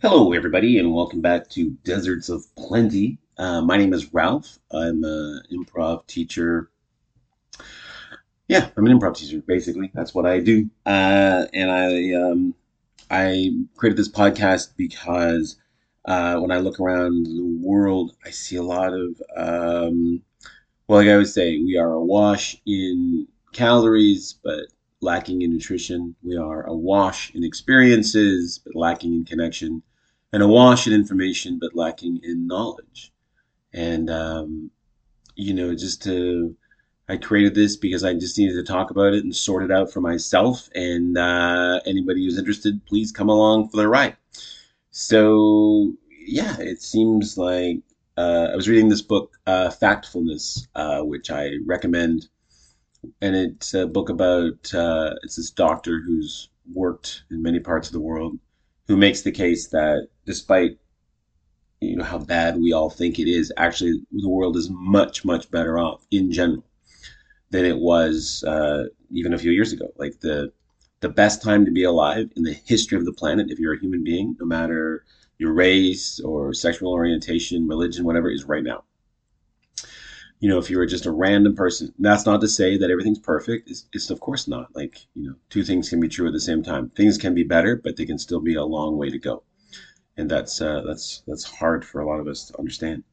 Hello, everybody, and welcome back to Deserts of Plenty. Uh, my name is Ralph. I'm an improv teacher. Yeah, I'm an improv teacher. Basically, that's what I do. Uh, and I um, I created this podcast because uh, when I look around the world, I see a lot of um, well, like I would say, we are awash in calories, but lacking in nutrition. We are awash in experiences, but lacking in connection and awash in information but lacking in knowledge. And, um, you know, just to, I created this because I just needed to talk about it and sort it out for myself. And uh, anybody who's interested, please come along for the ride. So, yeah, it seems like uh, I was reading this book, uh, Factfulness, uh, which I recommend. And it's a book about, uh, it's this doctor who's worked in many parts of the world who makes the case that despite you know how bad we all think it is, actually the world is much much better off in general than it was uh, even a few years ago. Like the the best time to be alive in the history of the planet, if you're a human being, no matter your race or sexual orientation, religion, whatever, is right now you know, if you were just a random person, that's not to say that everything's perfect. It's, it's, of course not. Like, you know, two things can be true at the same time. Things can be better, but they can still be a long way to go. And that's, uh, that's, that's hard for a lot of us to understand.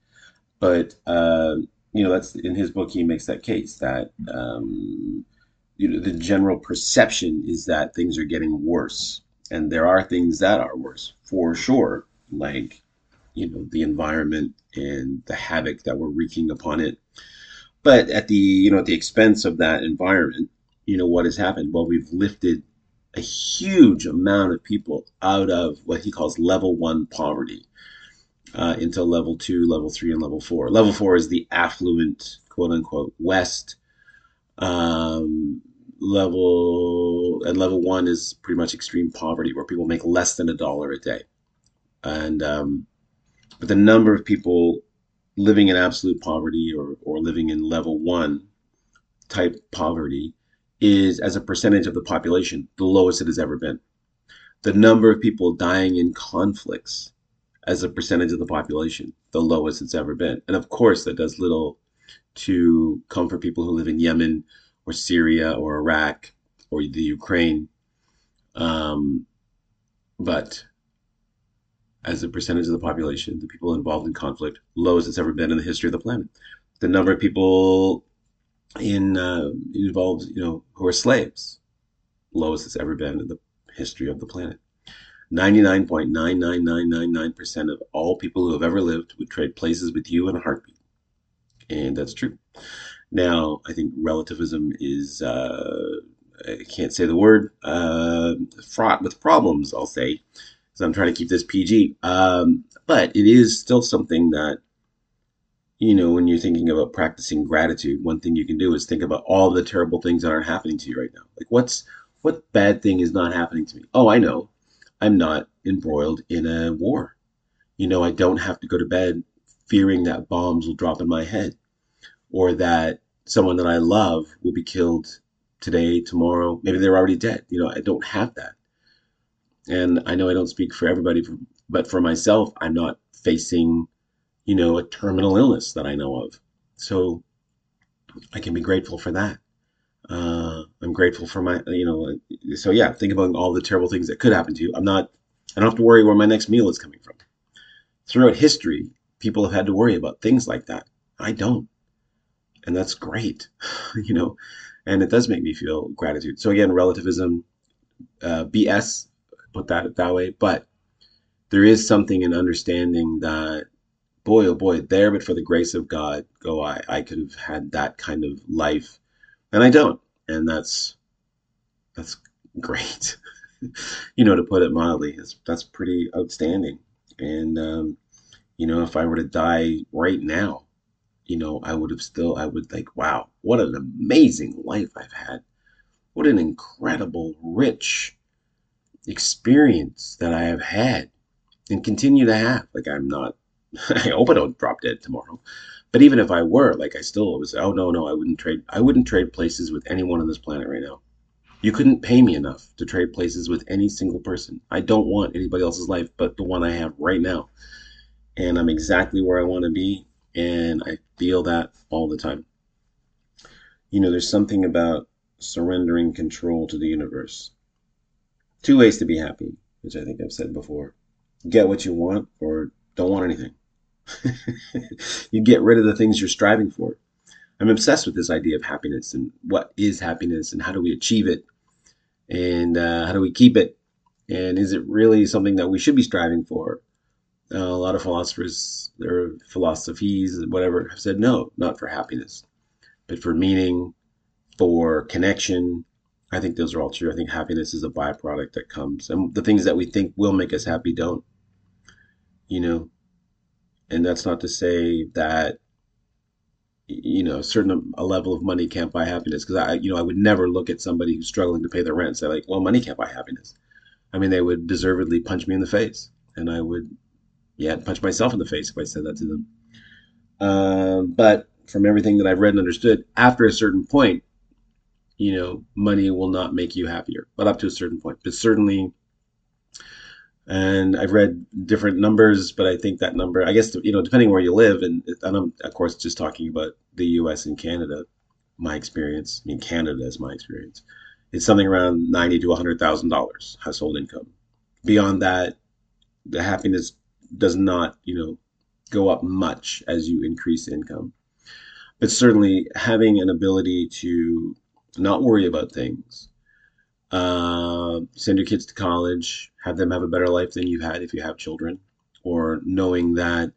But, uh, you know, that's in his book, he makes that case that, um, you know, the general perception is that things are getting worse. And there are things that are worse for sure. Like, you know, the environment and the havoc that we're wreaking upon it but at the you know at the expense of that environment you know what has happened well we've lifted a huge amount of people out of what he calls level one poverty uh, into level two level three and level four. Level four is the affluent quote unquote west. Um, level and level one is pretty much extreme poverty where people make less than a dollar a day. And um, but the number of people living in absolute poverty or, or living in level one type poverty is, as a percentage of the population, the lowest it has ever been. The number of people dying in conflicts as a percentage of the population, the lowest it's ever been. And of course, that does little to comfort people who live in Yemen or Syria or Iraq or the Ukraine. Um, but as a percentage of the population, the people involved in conflict, lowest it's ever been in the history of the planet. The number of people in uh, involved, you know, who are slaves, lowest it's ever been in the history of the planet. 99.99999% of all people who have ever lived would trade places with you in a heartbeat. And that's true. Now, I think relativism is, uh, I can't say the word, uh, fraught with problems, I'll say because I'm trying to keep this PG. Um, but it is still something that, you know, when you're thinking about practicing gratitude, one thing you can do is think about all the terrible things that aren't happening to you right now. Like, what's what bad thing is not happening to me? Oh, I know, I'm not embroiled in a war. You know, I don't have to go to bed fearing that bombs will drop in my head, or that someone that I love will be killed today, tomorrow. Maybe they're already dead. You know, I don't have that. And I know I don't speak for everybody, but for myself, I'm not facing, you know, a terminal illness that I know of. So I can be grateful for that. Uh, I'm grateful for my, you know, so yeah, think about all the terrible things that could happen to you. I'm not, I don't have to worry where my next meal is coming from. Throughout history, people have had to worry about things like that. I don't. And that's great, you know, and it does make me feel gratitude. So again, relativism, uh, BS put that that way. But there is something in understanding that, boy, oh boy, there, but for the grace of God, go I. I could have had that kind of life, and I don't, and that's that's great. you know, to put it mildly, that's that's pretty outstanding. And um, you know, if I were to die right now, you know, I would have still, I would like, wow, what an amazing life I've had. What an incredible, rich, experience that I have had and continue to have. Like I'm not, I hope I don't drop dead tomorrow. But even if I were, like I still was, oh no, no, I wouldn't trade, I wouldn't trade places with anyone on this planet right now. You couldn't pay me enough to trade places with any single person. I don't want anybody else's life but the one I have right now. And I'm exactly where I want to be. And I feel that all the time. You know, there's something about surrendering control to the universe. Two ways to be happy, which I think I've said before get what you want or don't want anything. you get rid of the things you're striving for. I'm obsessed with this idea of happiness and what is happiness and how do we achieve it and uh, how do we keep it and is it really something that we should be striving for? Uh, a lot of philosophers or philosophies, whatever, have said no, not for happiness, but for meaning, for connection. I think those are all true. I think happiness is a byproduct that comes, and the things that we think will make us happy don't. You know, and that's not to say that you know, certain a level of money can't buy happiness. Because I, you know, I would never look at somebody who's struggling to pay their rent and say like, well, money can't buy happiness. I mean, they would deservedly punch me in the face, and I would, yeah, punch myself in the face if I said that to them. Um, but from everything that I've read and understood, after a certain point, you know, money will not make you happier, but up to a certain point. But certainly, and I've read different numbers, but I think that number, I guess, you know, depending where you live, and, and I'm of course just talking about the U.S. and Canada, my experience. I mean, Canada is my experience. It's something around ninety to hundred thousand dollars household income. Beyond that, the happiness does not, you know, go up much as you increase income. But certainly, having an ability to not worry about things, uh, send your kids to college, have them have a better life than you had if you have children, or knowing that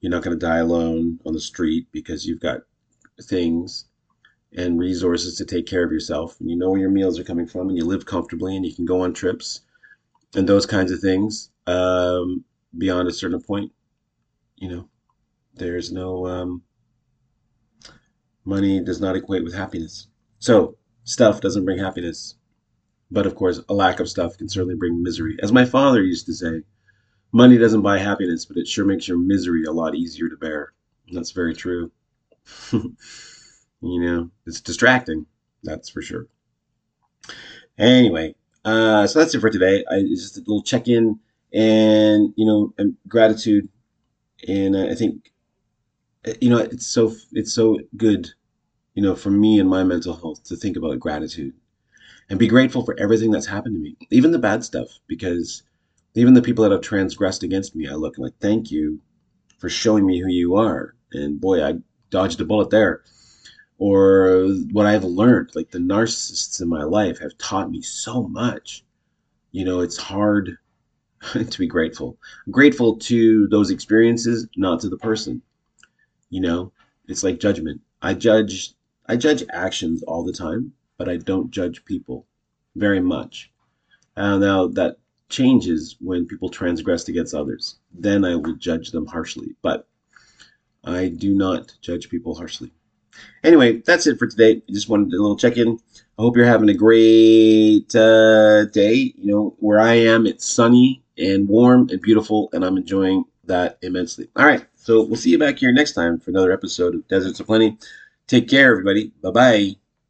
you're not going to die alone on the street because you've got things and resources to take care of yourself, and you know where your meals are coming from, and you live comfortably, and you can go on trips, and those kinds of things. Um, beyond a certain point, you know, there's no um, money does not equate with happiness. So stuff doesn't bring happiness. But of course, a lack of stuff can certainly bring misery. As my father used to say, money doesn't buy happiness, but it sure makes your misery a lot easier to bear. That's very true. you know, it's distracting, that's for sure. Anyway, uh, so that's it for today. I, it's just a little check in and, you know, and gratitude. And uh, I think, you know, it's so, it's so good, you know, for me and my mental health to think about gratitude and be grateful for everything that's happened to me, even the bad stuff, because even the people that have transgressed against me, I look and like, thank you for showing me who you are. And boy, I dodged a bullet there. Or what I've learned, like the narcissists in my life have taught me so much. You know, it's hard to be grateful. I'm grateful to those experiences, not to the person. You know, it's like judgment. I judge I judge actions all the time but I don't judge people very much. Uh, now that changes when people transgress against others. Then I will judge them harshly, but I do not judge people harshly. Anyway, that's it for today. Just wanted a little check in. I hope you're having a great uh, day. You know, where I am, it's sunny and warm and beautiful, and I'm enjoying that immensely. All right, so we'll see you back here next time for another episode of Deserts of Plenty. Take care, everybody. Bye bye.